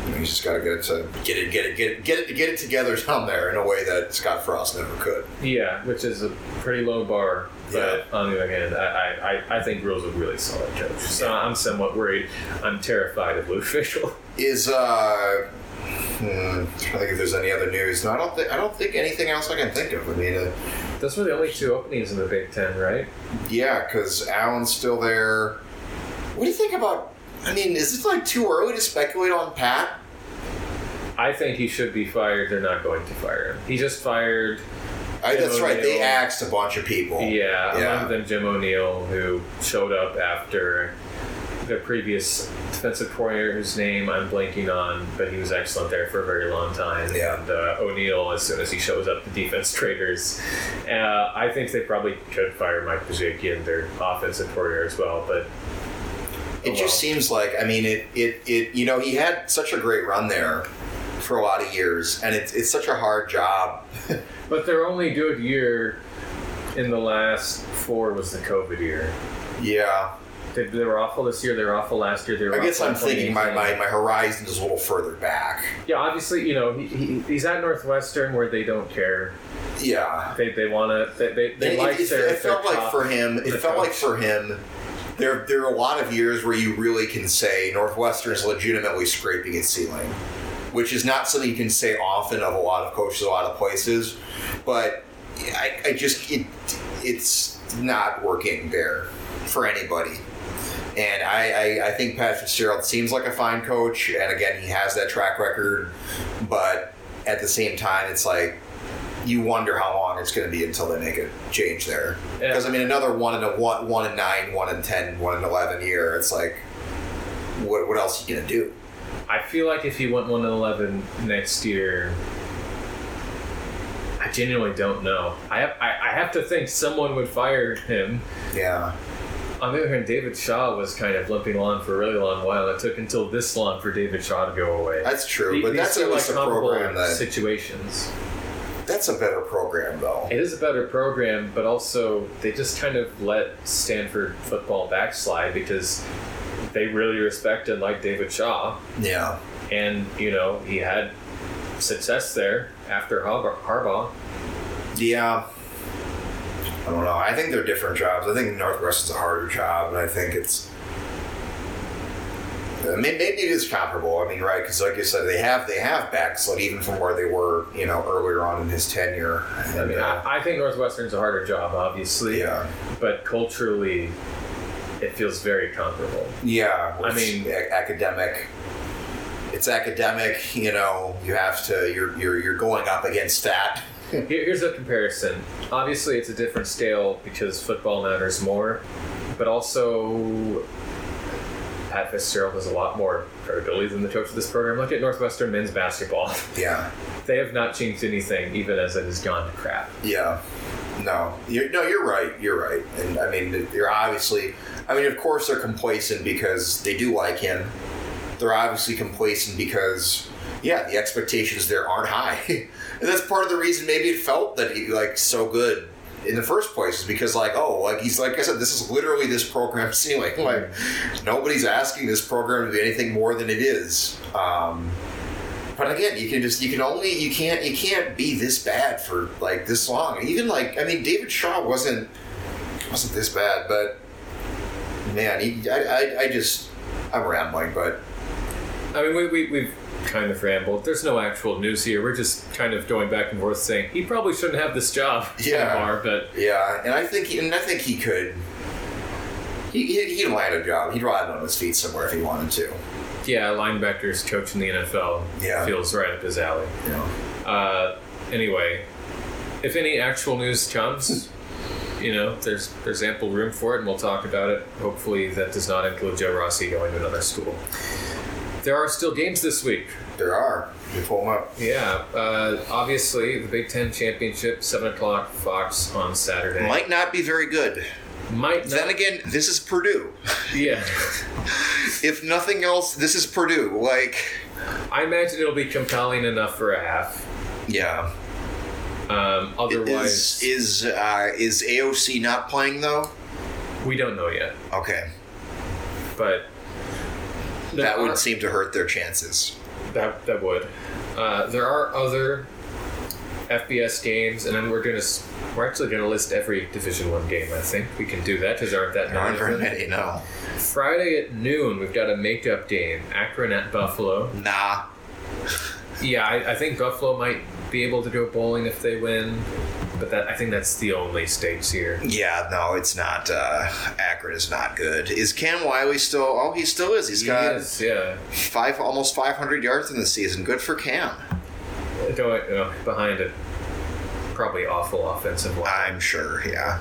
you know, he's just got to get it to get it, get it, get it, get it, get it together down there in a way that Scott Frost never could. Yeah, which is a pretty low bar. But on the other hand, I, I, I think Rhule's a really solid coach. So I'm somewhat worried. I'm terrified of Lou Fischel. Is uh, hmm, I think if there's any other news. No, I don't think I don't think anything else I can think of. I mean. Uh, Those were the only two openings in the Big Ten, right? Yeah, because Allen's still there. What do you think about? I mean, is it like too early to speculate on Pat? I think he should be fired. They're not going to fire him. He just fired, I, that's right. They axed a bunch of people. yeah, Yeah. among them Jim O'Neill, who showed up after the previous defensive coordinator, whose name I'm blanking on, but he was excellent there for a very long time. Yeah. And uh, O'Neill, as soon as he shows up, the defense traders. Uh, I think they probably could fire Mike Bajakian, their offensive coordinator as well, but It just seems like I mean it, it it you know he had such a great run there for a lot of years, and it's it's such a hard job. But their only good year in the last four was the COVID year. yeah, They, they were awful this year. They were awful last year. They were I guess I'm thinking my, my my horizon is a little further back. Yeah, obviously, you know he, he, he's at Northwestern where they don't care. Yeah, They, they want to. They, they, they it, like it, their. it felt their like for him. It felt like for him. There, there are a lot of years where you really can say Northwestern is legitimately scraping its ceiling, which is not something you can say often of a lot of coaches, a lot of places. But I, I just it, it's not working there for anybody. And I, I, I think Pat Fitzgerald seems like a fine coach, and again, he has that track record. But at the same time, it's like you wonder how long it's going to be until they make a change there. Yeah. Because I mean, another one in a one, one in nine, one and ten, one in eleven year. It's like, what, what else are you going to do? I feel like if he went one in eleven next year, I genuinely don't know. I have I, I have to think someone would fire him. Yeah, On the other hand, David Shaw was kind of limping along for a really long while. It took until this long for David Shaw to go away. that's true. The- but that's at least a program that situations. that's a better program though. It is a better program, but also they just kind of let Stanford football backslide because they really respect and like David Shaw, Yeah, and you know he had success there after. Harbaugh. yeah. I don't know. I think they're different jobs. I think Northwestern's a harder job, and I think it's. Maybe it is comparable. I mean, right? Because, like you said, they have they have backslid even from where they were, you know, earlier on in his tenure. I mean, uh, I, I think Northwestern's a harder job, obviously, yeah, but culturally, it feels very comparable. yeah. I mean- a- academic. It's academic. You know, you have to. You're you're you're going up against that. Here, here's a comparison. Obviously, it's a different scale because football matters more, but also Pat Fitzgerald has a lot more credibility than the coach of this program. Look at Northwestern men's basketball. Yeah, They have not changed anything, even as it has gone to crap. yeah. No, you're, no, you're right. You're right. And I mean, they're obviously. I mean, of course, they're complacent because they do like him. They're obviously complacent because, yeah, the expectations there aren't high, and that's part of the reason maybe it felt that he like so good in the first place is because like oh like he's like I said this is literally this program ceiling like nobody's asking this program to be anything more than it is. Um, but again, you can just you can only you can't you can't be this bad for like this long. Even like I mean, David Shaw wasn't wasn't this bad, but man, he, I, I I just I'm rambling, but I mean, we, we, we've kind of rambled. There's no actual news here. We're just kind of going back and forth saying he probably shouldn't have this job Yeah. anymore, but Yeah, and I think and I think he could. He, he, he'd land a job. He'd land on his feet somewhere if he wanted to. yeah, linebackers coach in the NFL Yeah. feels right up his alley. Know. Uh, anyway, if any actual news comes, you know, there's there's ample room for it, and we'll talk about it. Hopefully, that does not include Joe Rossi going to another school. There are still games this week. There are. You pull them up. Yeah, uh, obviously the Big Ten championship, seven o'clock, Fox on Saturday. Might not be very good. Might not. Then again, this is Purdue. yeah, if nothing else, this is Purdue. Like, I imagine it'll be compelling enough for a half. yeah. Um, otherwise, Is is uh, is AOC not playing though? we don't know yet. Okay, But there that are- would seem to hurt their chances. That that would. Uh, there are other FBS games, and then we're gonna we're actually gonna list every Division One game. I think we can do that because aren't that There aren't many. very many. No. Friday at noon, we've got a makeup game: Akron at Buffalo. Nah. Yeah, I, I think Buffalo might be able to go bowling if they win, but that I think that's the only stakes here. Yeah, no, it's not. Uh, Akron is not good. Is Cam Wiley still? Oh, he still is. He's got Yes, yeah. five, almost 500 yards in the season. Good for Cam. Going uh, behind it, probably awful offensive line. I'm sure. Yeah.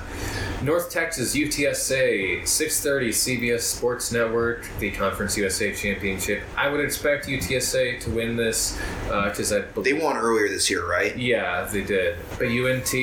North Texas UTSA 6:30 CBS Sports Network the Conference USA Championship. I would expect UTSA to win this uh, because I believe They won earlier this year, right? yeah they did. But UNT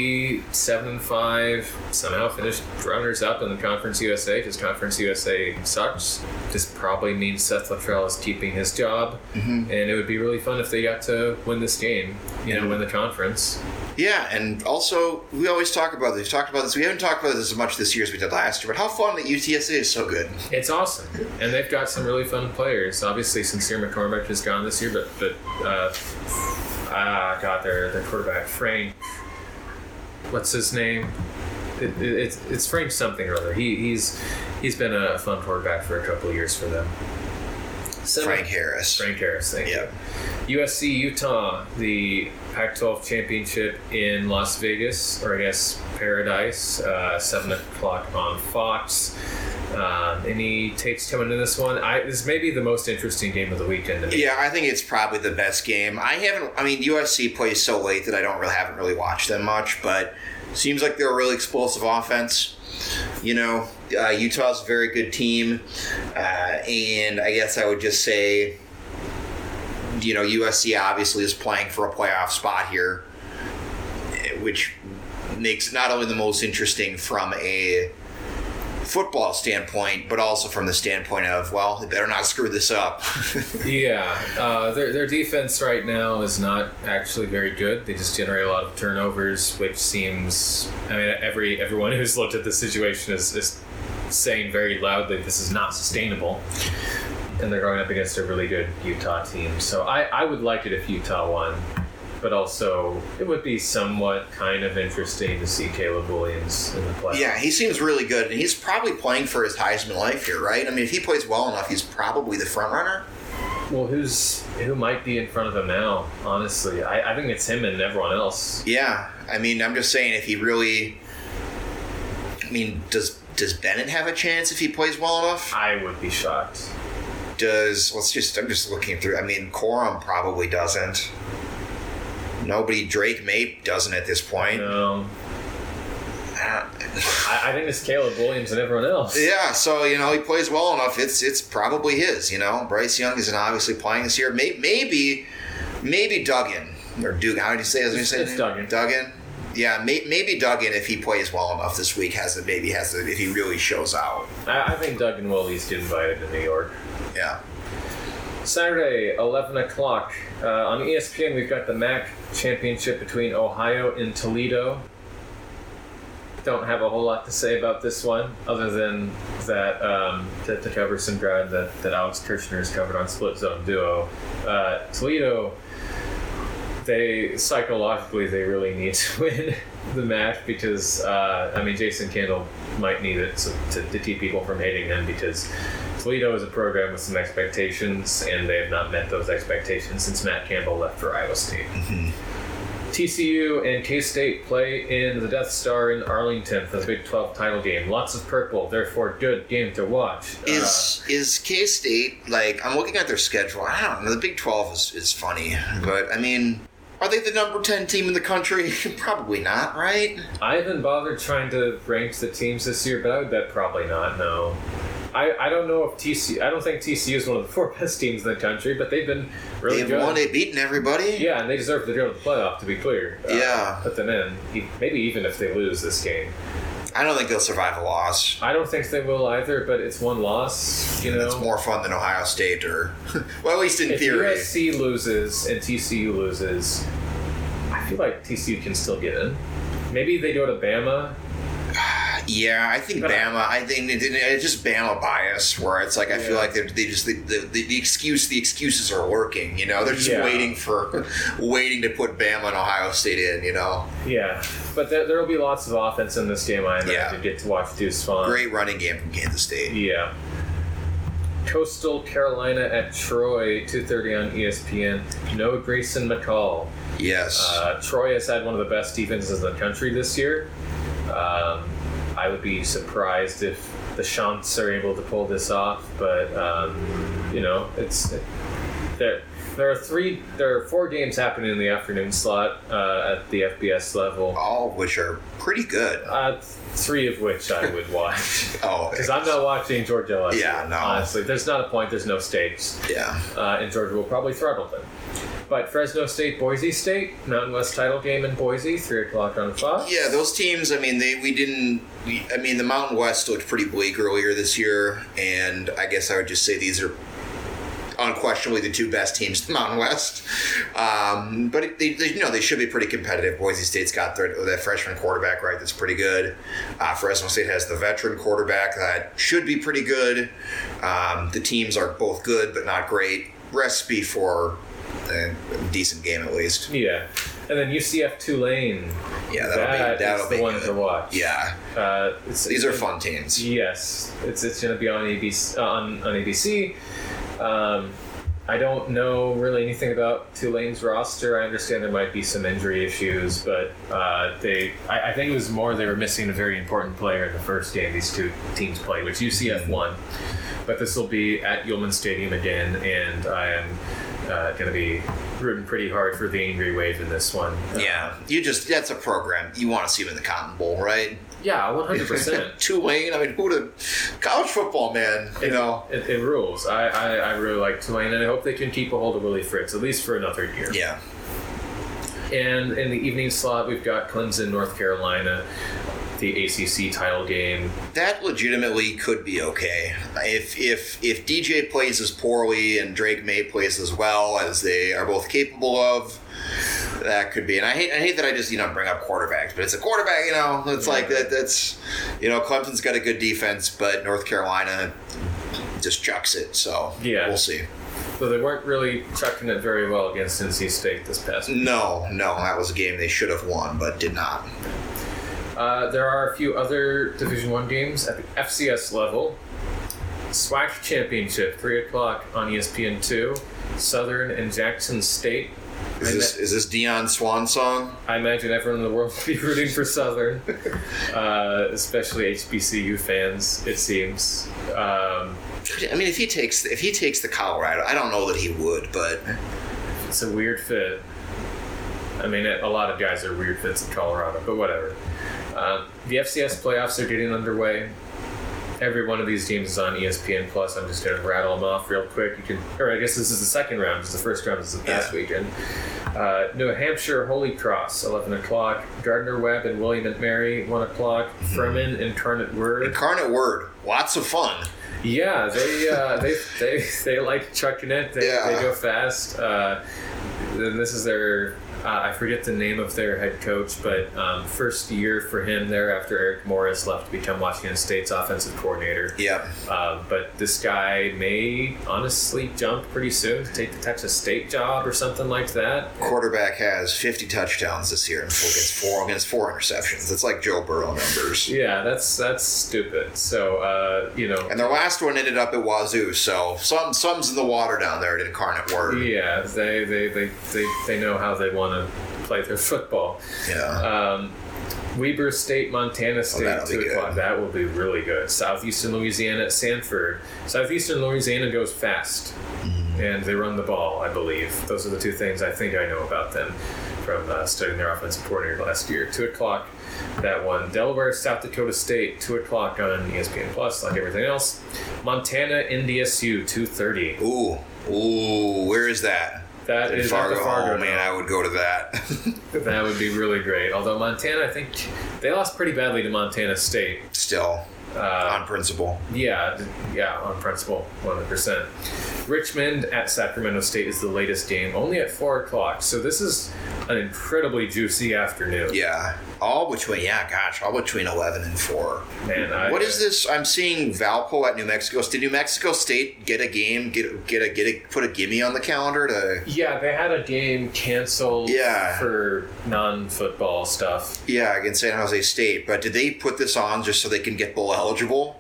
seven and five somehow finished runners up in the Conference USA because Conference USA sucks. This probably means Seth Littrell is keeping his job, mm-hmm. and it would be really fun if they got to win this game. You know, mm-hmm. win the conference. Yeah, and also we always talk about this. We've talked about this. We haven't talked about this as much this year as we did last year. But how fun that UTSA is so good. It's awesome, and they've got some really fun players. Obviously, Sincere McCormick has gone this year, but but uh, ah, their their quarterback Frank, what's his name? It, it, it's it's Frank something or other. He he's he's been a fun quarterback for a couple years for them. Seven- Frank Harris. Frank Harris, thank Yeah. you. USC Utah, the Pac-12 championship in Las Vegas, or I guess Paradise, uh, seven o'clock on Fox. Um, any takes coming in this one? I this may be the most interesting game of the weekend. To me. Yeah, I think it's probably the best game. I haven't. I mean, USC plays so late that I don't really haven't really watched them much, but seems like they're a really explosive offense. You know, uh, Utah's a very good team, uh, and I guess I would just say, you know, USC obviously is playing for a playoff spot here, which makes not only the most interesting from a football standpoint, but also from the standpoint of, well, they better not screw this up. Yeah, uh, their, their defense right now is not actually very good. They just generate a lot of turnovers, which seems. I mean, every everyone who's looked at the situation is, is saying very loudly this is not sustainable. And they're going up against a really good Utah team. So I, I would like it if Utah won, but also it would be somewhat kind of interesting to see Caleb Williams in the playoffs. Yeah, he seems really good, and he's probably playing for his Heisman life here, right? I mean, if he plays well enough, he's probably the front runner. Well, who's who might be in front of him now? Honestly, I, I think it's him and everyone else. Yeah, I mean, I'm just saying if he really, I mean, does does Bennett have a chance if he plays well enough? I would be shocked. Does let's just I'm just looking through. I mean, Corum probably doesn't. Nobody Drake Maye doesn't at this point. No, Uh, I, I think it's Caleb Williams and everyone else. Yeah, so you know he plays well enough. It's it's probably his. You know, Bryce Young isn't obviously playing this year. Maybe maybe, maybe Duggan or Dugan. How do you say? Do you say It's? Duggan. Duggan. Yeah, may, maybe Duggan if he plays well enough this week has a maybe has a, if he really shows out. I, I think Duggan will at least get invited to New York. Yeah. Saturday, 11 o'clock. Uh, on ESPN, we've got the MAC championship between Ohio and Toledo. Don't have a whole lot to say about this one, other than that um, to, to cover some ground that, that Alex Kirshner has covered on Split Zone Duo. Uh, Toledo, they psychologically they really need to win the match because uh, I mean Jason Candle might need it to, to, to keep people from hating him because Toledo is a program with some expectations and they have not met those expectations since Matt Campbell left for Iowa State. TCU and K State play in the Death Star in Arlington for the Big 12 title game. Lots of purple, therefore good game to watch. Uh, Is is K State like? I'm looking at their schedule. I don't know. The Big Twelve is, is funny, but I mean, are they the number ten team in the country? Probably not, right? I haven't bothered trying to rank the teams this year, but I would bet probably not. No, I, I don't know if TCU. I don't think TCU is one of the four best teams in the country, but they've been really They've good. won. They've beaten everybody. yeah, and they deserve to go to the playoff. To be clear, Uh, Yeah. Put them in. Maybe even if they lose this game, I don't think they'll survive a loss. I don't think they will either. But it's one loss. You know, It's more fun than Ohio State, or well, at least in theory. if theory. USC loses and TCU loses, I feel like TCU can still get in. Maybe they go to Bama. Yeah, I think But- Bama. I think it, it- it's just Bama bias, where it's like I feel like they're, they just the, the, the, the excuse the excuses are working. You know, they're just Yeah. waiting for waiting to put Bama and Ohio State in. You know, Yeah, but there, will be lots of offense in this game. I imagine. Yeah. Get to watch Deuce Vaughn. great running game from Kansas State. Yeah. Coastal Carolina at Troy, 2.30 on ESPN. No Grayson McCall. Yes, Uh, Troy has had one of the best defenses in the country this year. Um, I would be surprised if the Chants are able to pull this off, but um, you know, it's there. There are three, there are four games happening in the afternoon slot uh, at the FBS level. all of which are pretty good. Uh, three of which I would watch Oh, because I'm not watching Georgia. LSU, Yeah, no. Honestly, there's not a point. There's no stakes yeah. uh, and Georgia will probably throttle them. But Fresno State, Boise State, Mountain West title game in Boise, three o'clock on Fox. Yeah, those teams. I mean, they we didn't. We, I mean, the Mountain West looked pretty bleak earlier this year, and I guess I would just say these are unquestionably the two best teams in the Mountain West. Um, but it, they, they, you know, they should be pretty competitive. Boise State's got their, that freshman quarterback right. That's pretty good. Uh, Fresno State has the veteran quarterback that should be pretty good. Um, the teams are both good, but not great. Recipe for a decent game at least. Yeah. And then UCF Tulane. Yeah, that'll That be that'll be the one good. to watch. Yeah, Uh, these are fun teams. Yes, it's it's going to be on ABC. Uh, on on ABC. Um, I don't know really anything about Tulane's roster. I understand there might be some injury issues, but uh, they I, I think it was more they were missing a very important player in the first game these two teams played, which UCF won. But this will be at Yulman Stadium again, and I am uh, going to be rooting pretty hard for the Angry Wave in this one. Yeah, you just that's a program you want to see them in the Cotton Bowl, right? Yeah, one hundred percent. Tulane, I mean, who to college football, man? You know, It, it rules. I, I, I really like Tulane, and I hope they can keep a hold of Willie Fritz at least for another year. yeah, And in the evening slot, we've got Clemson, North Carolina, the ACC title game. that legitimately could be okay if if if DJ plays as poorly and Drake Maye plays as well as they are both capable of. That could be, and I hate I hate that I just you know bring up quarterbacks, but it's a quarterback. You know, it's like that. That's you know, Clemson's got a good defense, but North Carolina just chucks it. So Yeah. we'll see. So they weren't really chucking it very well against NC State this past week. No, no, that was a game they should have won, but did not. Uh, there are a few other Division One games at the FCS level. SWAC Championship, 3 o'clock on ESPN 2. Southern and Jackson State. Is this is this Deion Swan song? I imagine everyone in the world will be rooting for Southern, uh, especially HBCU fans. It seems. Um, I mean, if he takes if he takes the Colorado, I don't know that he would, but it's a weird fit. I mean, a lot of guys are weird fits in Colorado, but whatever. Uh, the FCS playoffs are getting underway. Every one of these teams is on ESPN Plus. I'm just going to rattle them off real quick. You can, or I guess this is the second round. Because the first round is the past Yeah. weekend. Uh, New Hampshire Holy Cross, 11 o'clock. Gardner Webb and William and Mary, 1 o'clock. Furman Incarnate Word. Incarnate Word, lots of fun. Yeah, they uh, they they they like chucking it. They, Yeah. they go fast. Uh, and this is their Uh, I forget the name of their head coach, but um, first year for him there after Eric Morris left to become Washington State's offensive coordinator. Yep. Uh, but this guy may honestly jump pretty soon to take the Texas State job or something like that. Quarterback has 50 touchdowns this year and four against four against four interceptions. It's like Joe Burrow numbers. Yeah, that's that's stupid. So uh, you know, And their last one ended up at Wazoo, so some some's in the water down there at Incarnate Word. yeah, they they, they, they, they know how they want to play their football. Yeah. Um, Weber State, Montana State, that'll be two o'clock. That will be really good. Southeastern Louisiana at Samford. Southeastern Louisiana goes fast, Mm-hmm. and they run the ball. I believe those are the two things I think I know about them from uh, studying their offensive coordinator last year. Two o'clock. That one. Delaware, South Dakota State, two o'clock on ESPN Plus, like everything else. Montana, NDSU, two thirty. Ooh. Ooh, where is that? That In Fargo. Fargo. oh man. I would go to that. That would be really great. Although Montana, I think they lost pretty badly to Montana State. Still, Uh, on principle. yeah, yeah, on principle, 100%. Richmond at Sacramento State is the latest game, only at 4 o'clock. So this is an incredibly juicy afternoon. Yeah. All between yeah, gosh, all between eleven and four. Man, I, What is this? I'm seeing Valpo at New Mexico. Did New Mexico State get a game? Get get a get a put a gimme on the calendar to? Yeah, they had a game canceled Yeah. for non football stuff. Yeah, against San Jose State. But did they put this on just so they can get bowl eligible?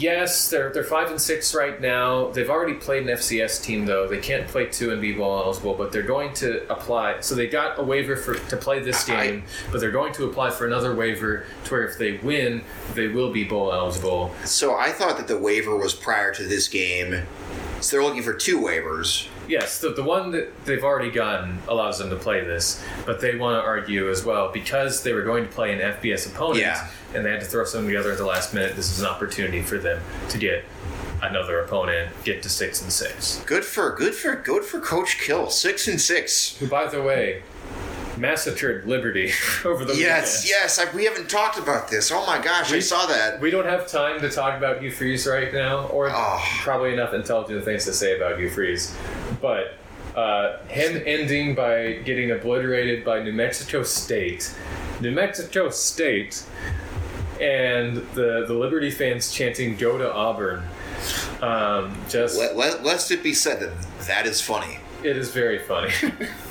Yes, they're they're five and six right now. They've already played an FCS team though. They can't play two and be bowl eligible, but they're going to apply. So they got a waiver for to play this I- game, but they're going to apply for another waiver to where if they win, they will be bowl eligible. So I thought that the waiver was prior to this game. So they're looking for two waivers. Yes, the, the one that they've already gotten allows them to play this, but they want to argue as well because they were going to play an FBS opponent Yeah. and they had to throw something together at the last minute. This is an opportunity for them to get another opponent, get to six and six. Good for good for good for Coach Kill. Six and six. Who, by the way, massacred Liberty over the Yes, weekend. yes. I, we haven't talked about this. Oh my gosh, I We- saw that. We don't have time to talk about Hugh Freeze right now, or Oh. probably enough intelligent things to say about Hugh Freeze. But uh, him ending by getting obliterated by New Mexico State, New Mexico State, and the the Liberty fans chanting "Go to Auburn." Um, just Let, let, lest it be said that that is funny. it is very funny.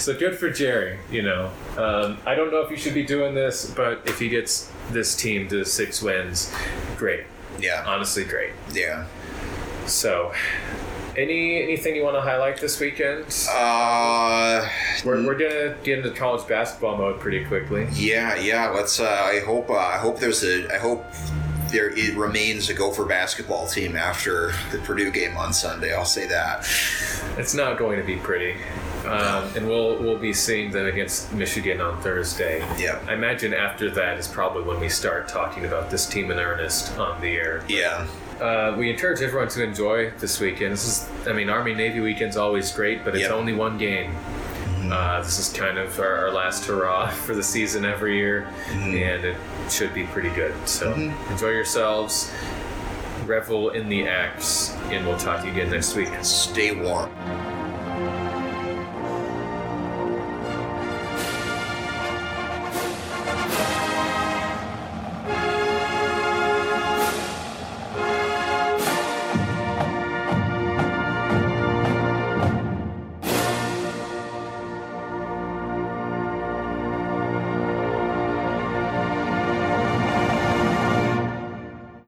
so good for Jerry. You know, um, I don't know if he should be doing this, but if he gets this team to six wins, great. Yeah, Honestly, great. yeah. So, any anything you want to highlight this weekend? Uh, We're, we're gonna get into college basketball mode pretty quickly. yeah, yeah. Let's. Uh, I hope. Uh, I hope there's a. I hope there it remains a Gopher basketball team after the Purdue game on Sunday. I'll say that. It's not going to be pretty, um, and we'll we'll be seeing them against Michigan on Thursday. Yeah. I imagine after that is probably when we start talking about this team in earnest on the air. Yeah. Uh, we encourage everyone to enjoy this weekend. This is, I mean, Army Navy weekend's always great, but it's Yep. only one game. Uh, this is kind of our, our last hurrah for the season every year, and it should be pretty good. So enjoy yourselves, revel in the acts, and we'll talk to you again next week. Stay warm.